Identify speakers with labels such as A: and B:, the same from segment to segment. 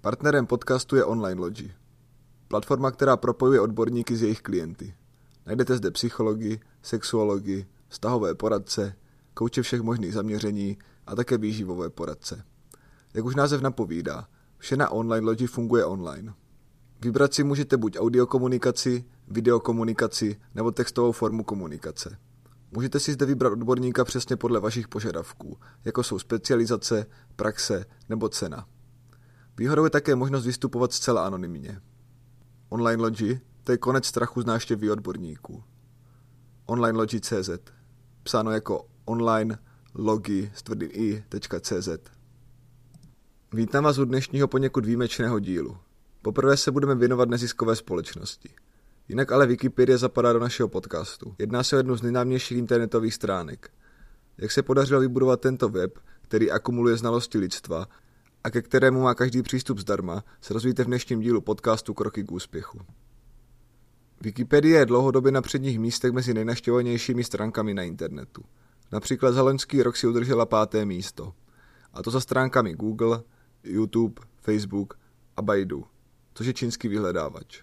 A: Partnerem podcastu je Online Logi. Platforma, která propojuje odborníky s jejich klienty. Najdete zde psychologi, sexuologi, vztahové poradce, kouče všech možných zaměření a také výživové poradce. Jak už název napovídá, vše na Online Logi funguje online. Vybrat si můžete buď audiokomunikaci, videokomunikaci nebo textovou formu komunikace. Můžete si zde vybrat odborníka přesně podle vašich požadavků, jako jsou specializace, praxe nebo cena. Výhodou je také možnost vystupovat zcela anonymně. Online Logi to je konec strachu z náštěvy odborníků. Online Logi.cz Psáno jako online logi s tvrdým i.cz Vítám vás u dnešního poněkud výjimečného dílu. Poprvé se budeme věnovat neziskové společnosti. Jinak ale Wikipedia zapadá do našeho podcastu. Jedná se o jednu z nejnámějších internetových stránek. Jak se podařilo vybudovat tento web, který akumuluje znalosti lidstva a ke kterému má každý přístup zdarma, se rozvíjíte v dnešním dílu podcastu Kroky k úspěchu. Wikipedia je dlouhodobě na předních místech mezi nejnaštěvovanějšími stránkami na internetu. Například za loňský rok si udržela páté místo. A to za stránkami Google, YouTube, Facebook a Baidu, což je čínský vyhledávač.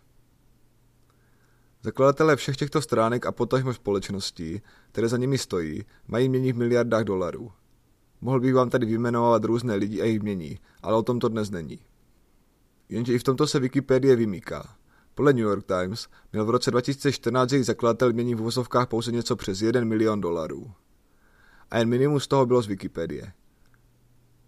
A: Zakladatelé všech těchto stránek a potažmo společností, které za nimi stojí, mají mění v miliardách dolarů. Mohl bych vám tady vyjmenovat různé lidi a jejich mění, ale o tom to dnes není. Jenže i v tomto se Wikipedie vymýká. Podle New York Times měl v roce 2014 jejich zakladatel mění v uvozovkách pouze něco přes 1 milion dolarů. A jen minimum z toho bylo z Wikipedie.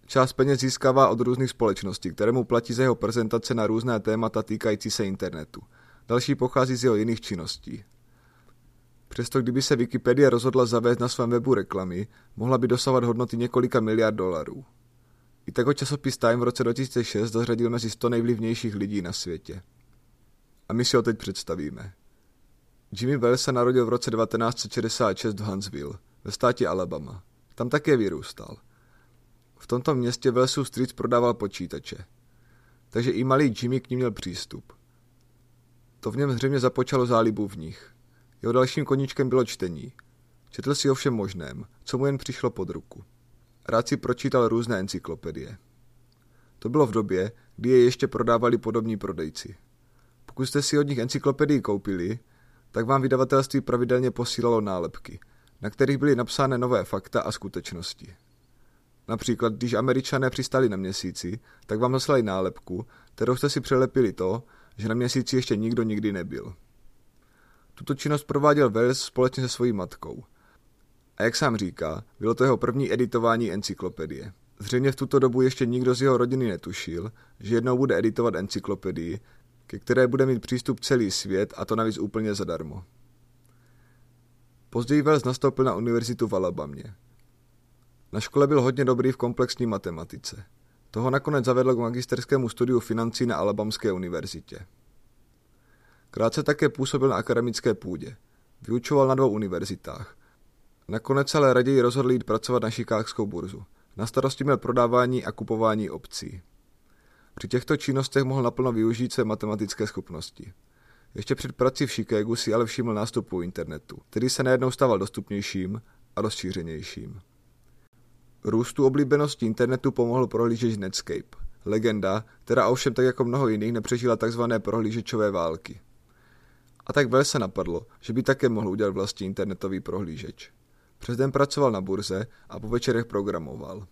A: Část peněz získává od různých společností, které mu platí za jeho prezentace na různé témata týkající se internetu. Další pochází z jeho jiných činností. Přesto kdyby se Wikipedia rozhodla zavést na svém webu reklamy, mohla by dosahovat hodnoty několika miliard dolarů. I tak ho časopis Time v roce 2006 zařadil mezi 100 nejvlivnějších lidí na světě. A my si ho teď představíme. Jimmy Wells se narodil v roce 1966 v Huntsville, ve státě Alabama. Tam také vyrůstal. V tomto městě Wellsův Street prodával počítače. Takže i malý Jimmy k ním měl přístup. To v něm zřejmě započalo zálibu v nich. Jeho dalším koníčkem bylo čtení. Četl si o všem možném, co mu jen přišlo pod ruku. Rád si pročítal různé encyklopedie. To bylo v době, kdy je ještě prodávali podobní prodejci. Pokud jste si od nich encyklopedii koupili, tak vám vydavatelství pravidelně posílalo nálepky, na kterých byly napsány nové fakta a skutečnosti. Například, když američané přistali na měsíci, tak vám zaslali nálepku, kterou jste si přelepili to, že na měsíci ještě nikdo nikdy nebyl. Tuto činnost prováděl Wells společně se svojí matkou. A jak sám říká, bylo to jeho první editování encyklopedie. Zřejmě v tuto dobu ještě nikdo z jeho rodiny netušil, že jednou bude editovat encyklopedii, ke které bude mít přístup celý svět a to navíc úplně zadarmo. Později Wells nastoupil na univerzitu v Alabamě. Na škole byl hodně dobrý v komplexní matematice. Toho nakonec zavedl k magisterskému studiu financí na Alabamské univerzitě. Krátce také působil na akademické půdě. Vyučoval na dvou univerzitách. Nakonec ale raději rozhodl jít pracovat na šikákskou burzu. Na starosti měl prodávání a kupování obcí. Při těchto činnostech mohl naplno využít své matematické schopnosti. Ještě před prací v Chicagu si ale všiml nástupu internetu, který se najednou stával dostupnějším a rozšířenějším. Růstu oblíbenosti internetu pomohl prohlížeč Netscape, legenda, která ovšem tak jako mnoho jiných nepřežila tzv. prohlížečové války. A tak Vel se napadlo, že by také mohl udělat vlastní internetový prohlížeč. Přes den pracoval na burze a po večerech programoval.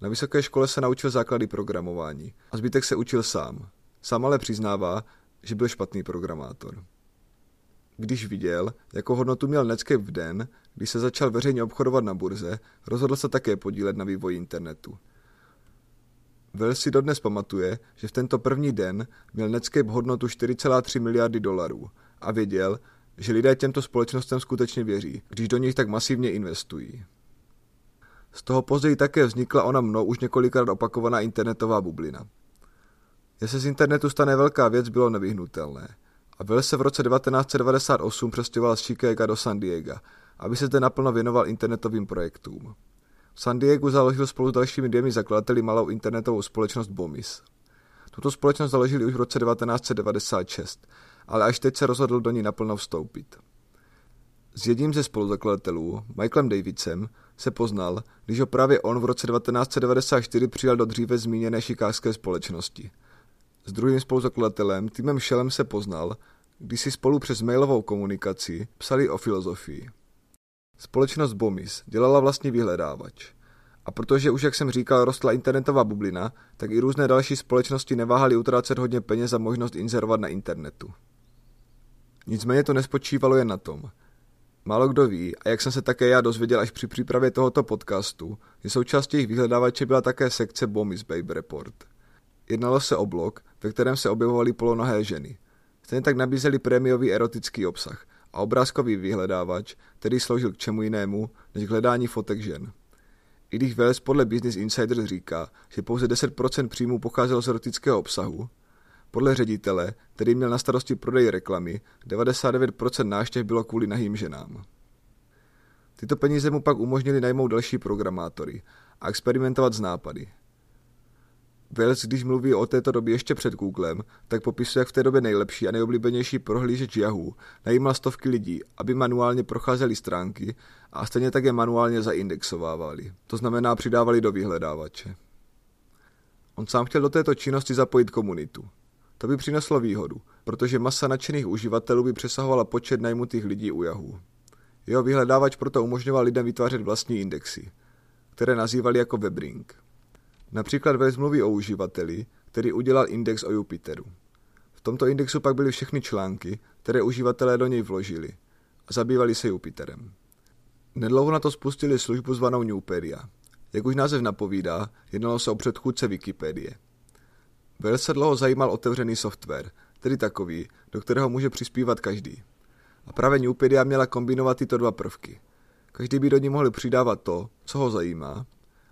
A: Na vysoké škole se naučil základy programování a zbytek se učil sám. Sám ale přiznává, že byl špatný programátor. Když viděl, jakou hodnotu měl Netscape v den, když se začal veřejně obchodovat na burze, rozhodl se také podílet na vývoji internetu. Wells si dodnes pamatuje, že v tento první den měl Netscape hodnotu 4,3 miliardy dolarů a věděl, že lidé těmto společnostem skutečně věří, když do nich tak masivně investují. Z toho později také vznikla ona mnou už několikrát opakovaná internetová bublina. Se z internetu stane velká věc, bylo nevyhnutelné. A Will se v roce 1998 přestěhoval z Chicago do San Diego, aby se zde naplno věnoval internetovým projektům. V San Diego založil spolu s dalšími dvěmi zakladateli malou internetovou společnost Bomis. Tuto společnost založili už v roce 1996, ale až teď se rozhodl do ní naplno vstoupit. S jedním ze spoluzakladatelů, Michaelem Davidsem, se poznal, když ho právě on v roce 1994 přijal do dříve zmíněné šikářské společnosti. S druhým spoluzakladatelem, Timem Shellem, se poznal, když si spolu přes mailovou komunikaci psali o filozofii. Společnost Bomis dělala vlastní vyhledávač. A protože už, jak jsem říkal, rostla internetová bublina, tak i různé další společnosti neváhaly utrácet hodně peněz za možnost inzerovat na internetu. Nicméně to nespočívalo jen na tom. Málo kdo ví, a jak jsem se také já dozvěděl až při přípravě tohoto podcastu, že součástí jejich vyhledávače byla také sekce Bomis Babe Report. Jednalo se o blog, ve kterém se objevovaly polonohé ženy. Stejně tak nabízeli prémiový erotický obsah a obrázkový vyhledávač, který sloužil k čemu jinému, než k hledání fotek žen. I když Wells podle Business Insider říká, že pouze 10% příjmů pocházelo z erotického obsahu, podle ředitele, který měl na starosti prodej reklamy, 99% náštěv bylo kvůli nahým ženám. Tyto peníze mu pak umožnili najmout další programátory a experimentovat s nápady. Wells, když mluví o této době ještě před Googlem, tak popisuje, jak v té době nejlepší a nejoblíbenější prohlížeč Yahoo najímal stovky lidí, aby manuálně procházeli stránky a stejně tak je manuálně zaindexovávali. To znamená přidávali do vyhledávače. On sám chtěl do této činnosti zapojit komunitu. To by přineslo výhodu, protože masa nadšených uživatelů by přesahovala počet najmutých lidí u Yahoo. Jeho vyhledávač proto umožňoval lidem vytvářet vlastní indexy, které nazývali jako webring. Například Wells mluví o uživateli, který udělal index o Jupiteru. V tomto indexu pak byly všechny články, které uživatelé do něj vložili a zabývali se Jupiterem. Nedlouho na to spustili službu zvanou Newpedia. Jak už název napovídá, jednalo se o předchůdce Wikipedie. Wells se dlouho zajímal otevřený software, tedy takový, do kterého může přispívat každý. A právě Newpedia měla kombinovat tyto dva prvky. Každý by do ní mohl přidávat to, co ho zajímá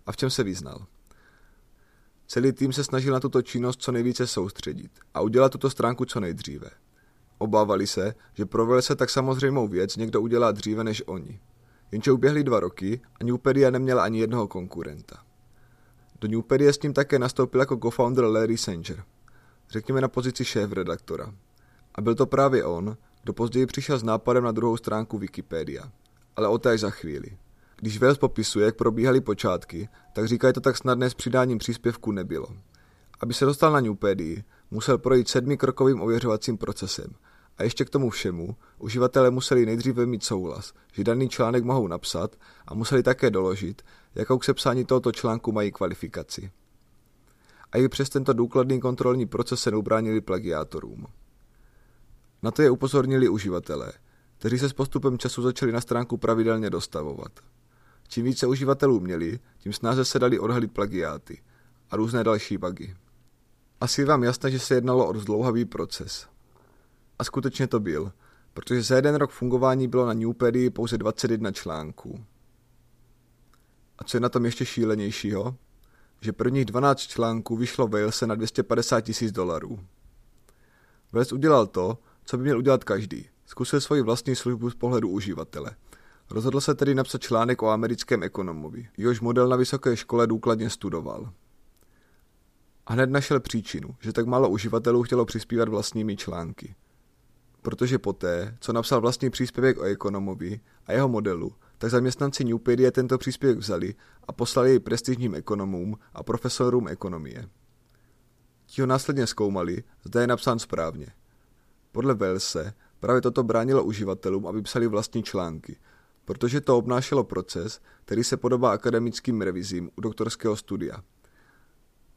A: a v čem se vyznal. Celý tým se snažil na tuto činnost co nejvíce soustředit a udělat tuto stránku co nejdříve. Obávali se, že pro se tak samozřejmou věc někdo udělá dříve než oni. Jenže uběhly dva roky a Newpedia neměla ani jednoho konkurenta. Do Newpedie s ním také nastoupil jako co-founder Larry Sanger, řekněme na pozici šéf-redaktora. A byl to právě on, kdo později přišel s nápadem na druhou stránku Wikipedia. Ale o té za chvíli. Když Wells popisuje, jak probíhaly počátky, tak říká, že to tak snadné s přidáním příspěvku nebylo. Aby se dostal na Newpedii, musel projít sedmikrokovým ověřovacím procesem a ještě k tomu všemu, uživatelé museli nejdříve mít souhlas, že daný článek mohou napsat a museli také doložit, jakou k sepsání tohoto článku mají kvalifikaci. A i přes tento důkladný kontrolní proces se neubránili plagiátorům. Na to je upozornili uživatelé, kteří se s postupem času začali na stránku pravidelně dostavovat. Čím více uživatelů měli, tím snáze se dali odhalit plagiáty a různé další bugy. Asi je vám jasné, že se jednalo o zdlouhavý proces. A skutečně to byl, protože za jeden rok fungování bylo na Newpedii pouze 21 článků. A co je na tom ještě šílenějšího? Že prvních 12 článků vyšlo Walese na 250 tisíc dolarů. Wales udělal to, co by měl udělat každý. Zkusil svoji vlastní službu z pohledu uživatele. Rozhodl se tedy napsat článek o americkém ekonomovi, jehož model na vysoké škole důkladně studoval. A hned našel příčinu, že tak málo uživatelů chtělo přispívat vlastními články. Protože poté, co napsal vlastní příspěvek o ekonomovi a jeho modelu, tak zaměstnanci Newpedie tento příspěvek vzali a poslali jej prestižním ekonomům a profesorům ekonomie. Ti ho následně zkoumali, zda je napsán správně. Podle Wellse právě toto bránilo uživatelům, aby psali vlastní články, protože to obnášelo proces, který se podobá akademickým revizím u doktorského studia.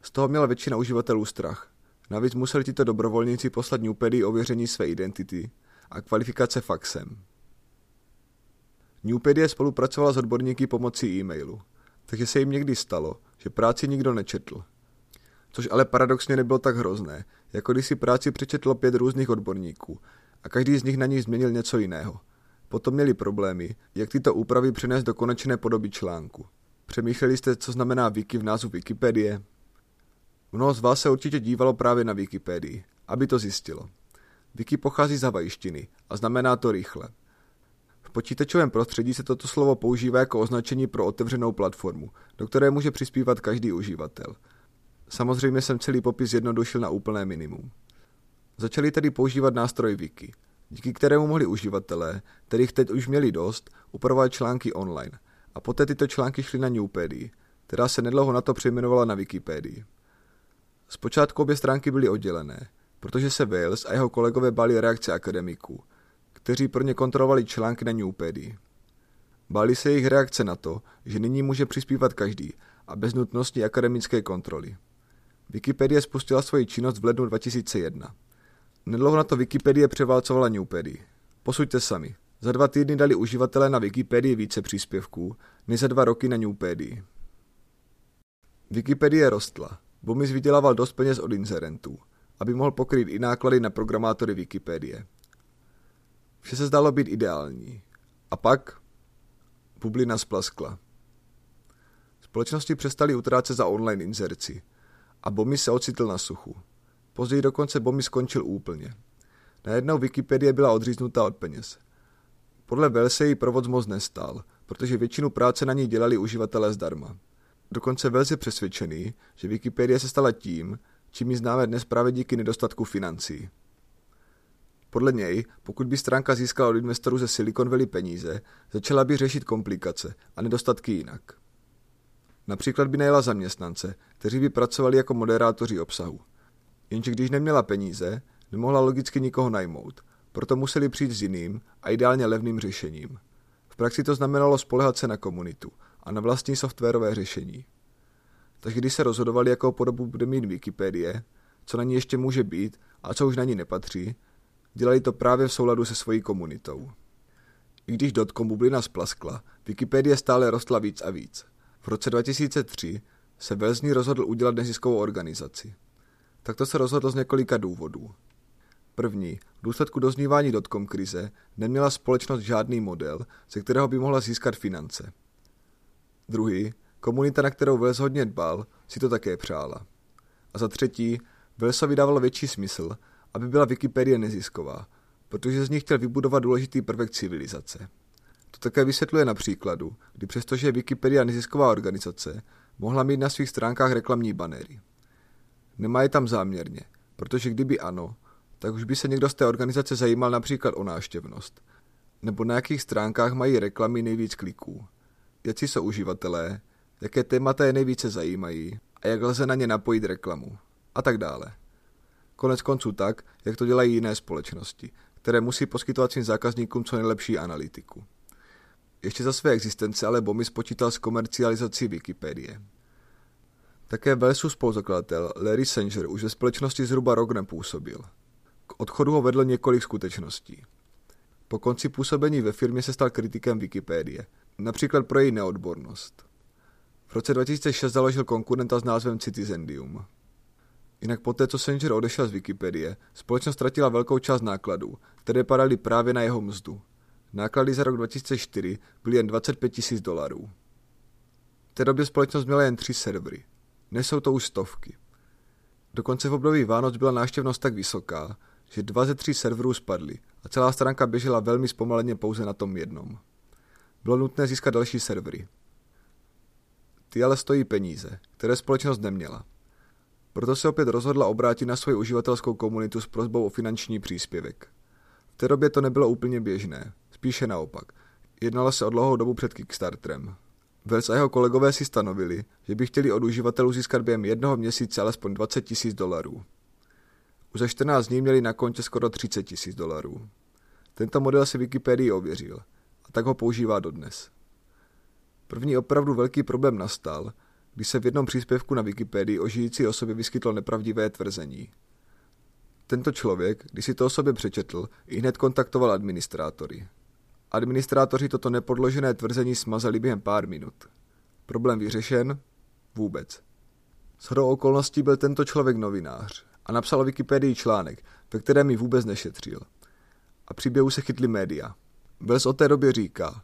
A: Z toho měla většina uživatelů strach. Navíc museli tito dobrovolníci poslat Newpedii ověření své identity a kvalifikace faxem. Newpedia spolupracovala s odborníky pomocí e-mailu, takže se jim někdy stalo, že práci nikdo nečetl. Což ale paradoxně nebylo tak hrozné, jako když si práci přečetlo pět různých odborníků a každý z nich na ní změnil něco jiného. Potom měli problémy, jak tyto úpravy přinést do konečné podoby článku. Přemýšleli jste, co znamená wiki v názvu Wikipedie? Mnoho z vás se určitě dívalo právě na Wikipedii, aby to zjistilo. Wiki pochází z havajštiny a znamená to rychle. V počítačovém prostředí se toto slovo používá jako označení pro otevřenou platformu, do které může přispívat každý uživatel. Samozřejmě jsem celý popis jednodušil na úplné minimum. Začali tedy používat nástroj Wiki, díky kterému mohli uživatelé, kterých teď už měli dost, upravovat články online. A poté tyto články šly na Newpedii, která se nedlouho na to přejmenovala na Wikipedii. Zpočátku obě stránky byly oddělené, protože se Wales a jeho kolegové báli reakce akademiků, kteří pro ně kontrolovali články na Newpedii. Báli se jejich reakce na to, že nyní může přispívat každý a bez nutnosti akademické kontroly. Wikipedie spustila svoji činnost v lednu 2001. Nedlouho na to Wikipedie převálcovala Newpedii. Posuďte sami. Za dva týdny dali uživatelé na Wikipedii více příspěvků, než za dva roky na Newpedii. Wikipedie rostla. Bomis vydělával dost peněz od inzerentů, aby mohl pokrýt i náklady na programátory Wikipedie. Vše se zdálo být ideální. A pak bublina splaskla. Společnosti přestali utrácet za online inzerci a Bomi se ocitl na suchu. Později dokonce Bomi skončil úplně. Najednou Wikipedie byla odříznutá od peněz. Podle Velse její provoz moc nestál, protože většinu práce na ní dělali uživatelé zdarma. Dokonce je přesvědčený, že Wikipedie se stala tím, čím ji známe dnes právě díky nedostatku financí. Podle něj, pokud by stránka získala od investorů ze Silicon Valley peníze, začala by řešit komplikace a nedostatky jinak. Například by najela zaměstnance, kteří by pracovali jako moderátoři obsahu. Jenže když neměla peníze, nemohla logicky nikoho najmout, proto museli přijít s jiným a ideálně levným řešením. V praxi to znamenalo spolehat se na komunitu a na vlastní softwarové řešení. Takže když se rozhodovali, jakou podobu bude mít Wikipedie, co na ní ještě může být a co už na ní nepatří, dělali to právě v souladu se svojí komunitou. I když dotcom bublina splaskla, Wikipedie stále rostla víc a víc. V roce 2003 se Velzní rozhodl udělat neziskovou organizaci. Takto se rozhodl z několika důvodů. První, v důsledku doznívání dotcom krize neměla společnost žádný model, ze kterého by mohla získat finance. Druhý, komunita, na kterou Wells hodně dbal, si to také přála. A za třetí, Wellsovi dával větší smysl, aby byla Wikipedie nezisková, protože z ní chtěl vybudovat důležitý prvek civilizace. To také vysvětluje na příkladu, kdy přestože je Wikipedia nezisková organizace, mohla mít na svých stránkách reklamní banery. Nemá je tam záměrně, protože kdyby ano, tak už by se někdo z té organizace zajímal například o náštěvnost. Nebo na jakých stránkách mají reklamy nejvíc kliků. Jaký jsou uživatelé, jaké témata je nejvíce zajímají a jak lze na ně napojit reklamu. A tak dále. Konec konců tak, jak to dělají jiné společnosti, které musí poskytovat svým zákazníkům co nejlepší analytiku. Ještě za své existence ale Bomi spočítal s komercializací Wikipedie. Také Velsu spoluzakladatel Larry Sanger už ve společnosti zhruba rok nepůsobil. K odchodu ho vedlo několik skutečností. Po konci působení ve firmě se stal kritikem Wikipedie, například pro její neodbornost. V roce 2006 založil konkurenta s názvem Citizendium. Jinak poté, co Sanger odešel z Wikipedie, společnost ztratila velkou část nákladů, které padaly právě na jeho mzdu. Náklady za rok 2004 byly jen 25 tisíc dolarů. V té době společnost měla jen tři servery. Dnes jsou to už stovky. Dokonce v období Vánoc byla návštěvnost tak vysoká, že dva ze tří serverů spadly a celá stránka běžela velmi zpomaleně pouze na tom jednom. Bylo nutné získat další servery. Ty ale stojí peníze, které společnost neměla. Proto se opět rozhodla obrátit na svoji uživatelskou komunitu s prozbou o finanční příspěvek. V té době to nebylo úplně běžné, spíše naopak. Jednalo se o dlouhou dobu před Kickstarterem. Vels a jeho kolegové si stanovili, že by chtěli od uživatelů získat během jednoho měsíce alespoň 20 tisíc dolarů. Už za 14 dní měli na kontě skoro 30 tisíc dolarů. Tento model si Wikipedii ověřil tak ho používá dodnes. První opravdu velký problém nastal, když se v jednom příspěvku na Wikipedii o žijící osobě vyskytlo nepravdivé tvrzení. Tento člověk, když si to o sobě přečetl, i hned kontaktoval administrátory. Administrátoři toto nepodložené tvrzení smazali během pár minut. Problém vyřešen? Vůbec. Shodou okolností byl tento člověk novinář a napsal o Wikipedii článek, ve kterém mi vůbec nešetřil. A příběhu se chytli média. Wells od té době říká,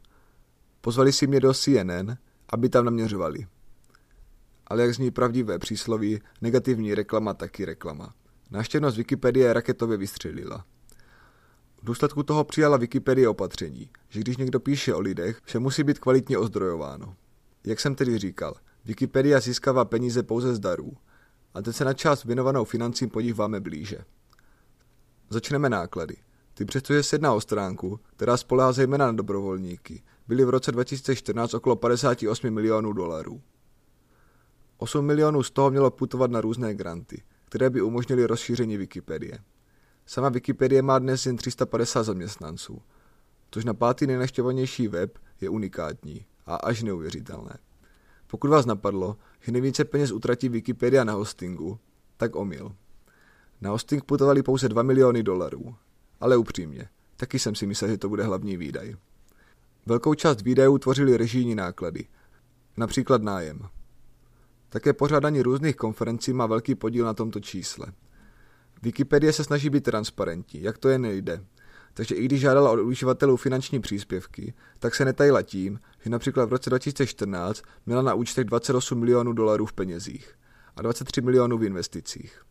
A: pozvali si mě do CNN, aby tam naměřovali. Ale jak zní pravdivé přísloví, negativní reklama taky reklama. Náštěvnost Wikipedie raketově vystřelila. V důsledku toho přijala Wikipedie opatření, že když někdo píše o lidech, vše musí být kvalitně ozdrojováno. Jak jsem tedy říkal, Wikipedia získává peníze pouze z darů. A teď se na část věnovanou financím podíváme blíže. Začneme náklady. Ty přestože se jedná o stránku, která spolehá zejména na dobrovolníky, byly v roce 2014 okolo 58 milionů dolarů. 8 milionů z toho mělo putovat na různé granty. které by umožnily rozšíření Wikipedie. Sama Wikipedie má dnes jen 350 zaměstnanců, což na pátý nejnaštěvanější web je unikátní a až neuvěřitelné. Pokud vás napadlo, že nejvíce peněz utratí Wikipedia na hostingu, tak omyl. Na hosting putovali pouze 2 miliony dolarů. Ale upřímně, taky jsem si myslel, že to bude hlavní výdaj. Velkou část výdajů tvořily režijní náklady, například nájem. Také pořádání různých konferencí má velký podíl na tomto čísle. Wikipedie se snaží být transparentní, jak to jen nejde. Takže i když žádala od uživatelů finanční příspěvky, tak se netajila tím, že například v roce 2014 měla na účtech 28 milionů dolarů v penězích a 23 milionů v investicích.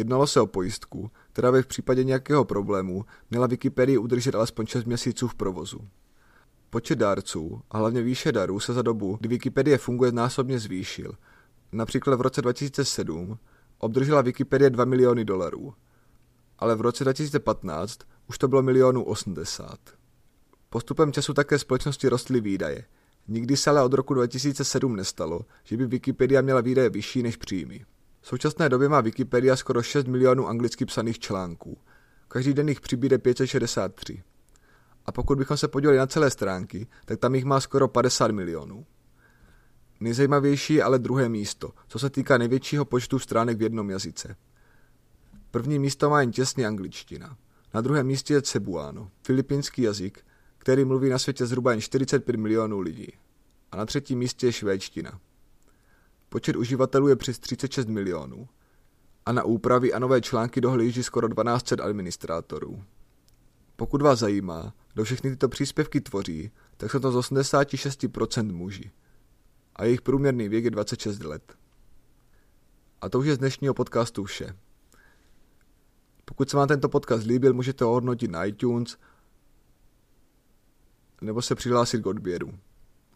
A: Jednalo se o pojistku, která by v případě nějakého problému měla Wikipedii udržet alespoň 6 měsíců v provozu. Počet dárců a hlavně výše darů se za dobu, kdy Wikipedie funguje, násobně zvýšil. Například v roce 2007 obdržela Wikipedie 2 miliony dolarů, ale v roce 2015 už to bylo milionů 80. Postupem času také společnosti rostly výdaje. Nikdy se ale od roku 2007 nestalo, že by Wikipedia měla výdaje vyšší než příjmy. V současné době má Wikipedia skoro 6 milionů anglicky psaných článků. Každý den jich přibude 563. A pokud bychom se podívali na celé stránky, tak tam jich má skoro 50 milionů. Nejzajímavější je ale druhé místo, co se týká největšího počtu stránek v jednom jazyce. První místo má jen těsně angličtina. Na druhém místě je Cebuano, filipínský jazyk, který mluví na světě zhruba jen 45 milionů lidí. A na třetím místě je švédština. Počet uživatelů je přes 36 milionů. A na úpravy a nové články dohlíží skoro 1200 administrátorů. Pokud vás zajímá, kdo všechny tyto příspěvky tvoří, tak jsou to z 86% muži. A jejich průměrný věk je 26 let. A to už je z dnešního podcastu vše. Pokud se vám tento podcast líbil, můžete ho hodnotit na iTunes nebo se přihlásit k odběru.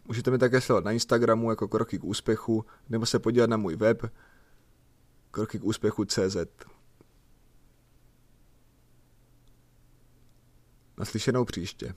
A: Můžete mi také sledovat na Instagramu jako Kroky k úspěchu nebo se podívat na můj web kroky k úspěchu CZ. Naslyšenou příště.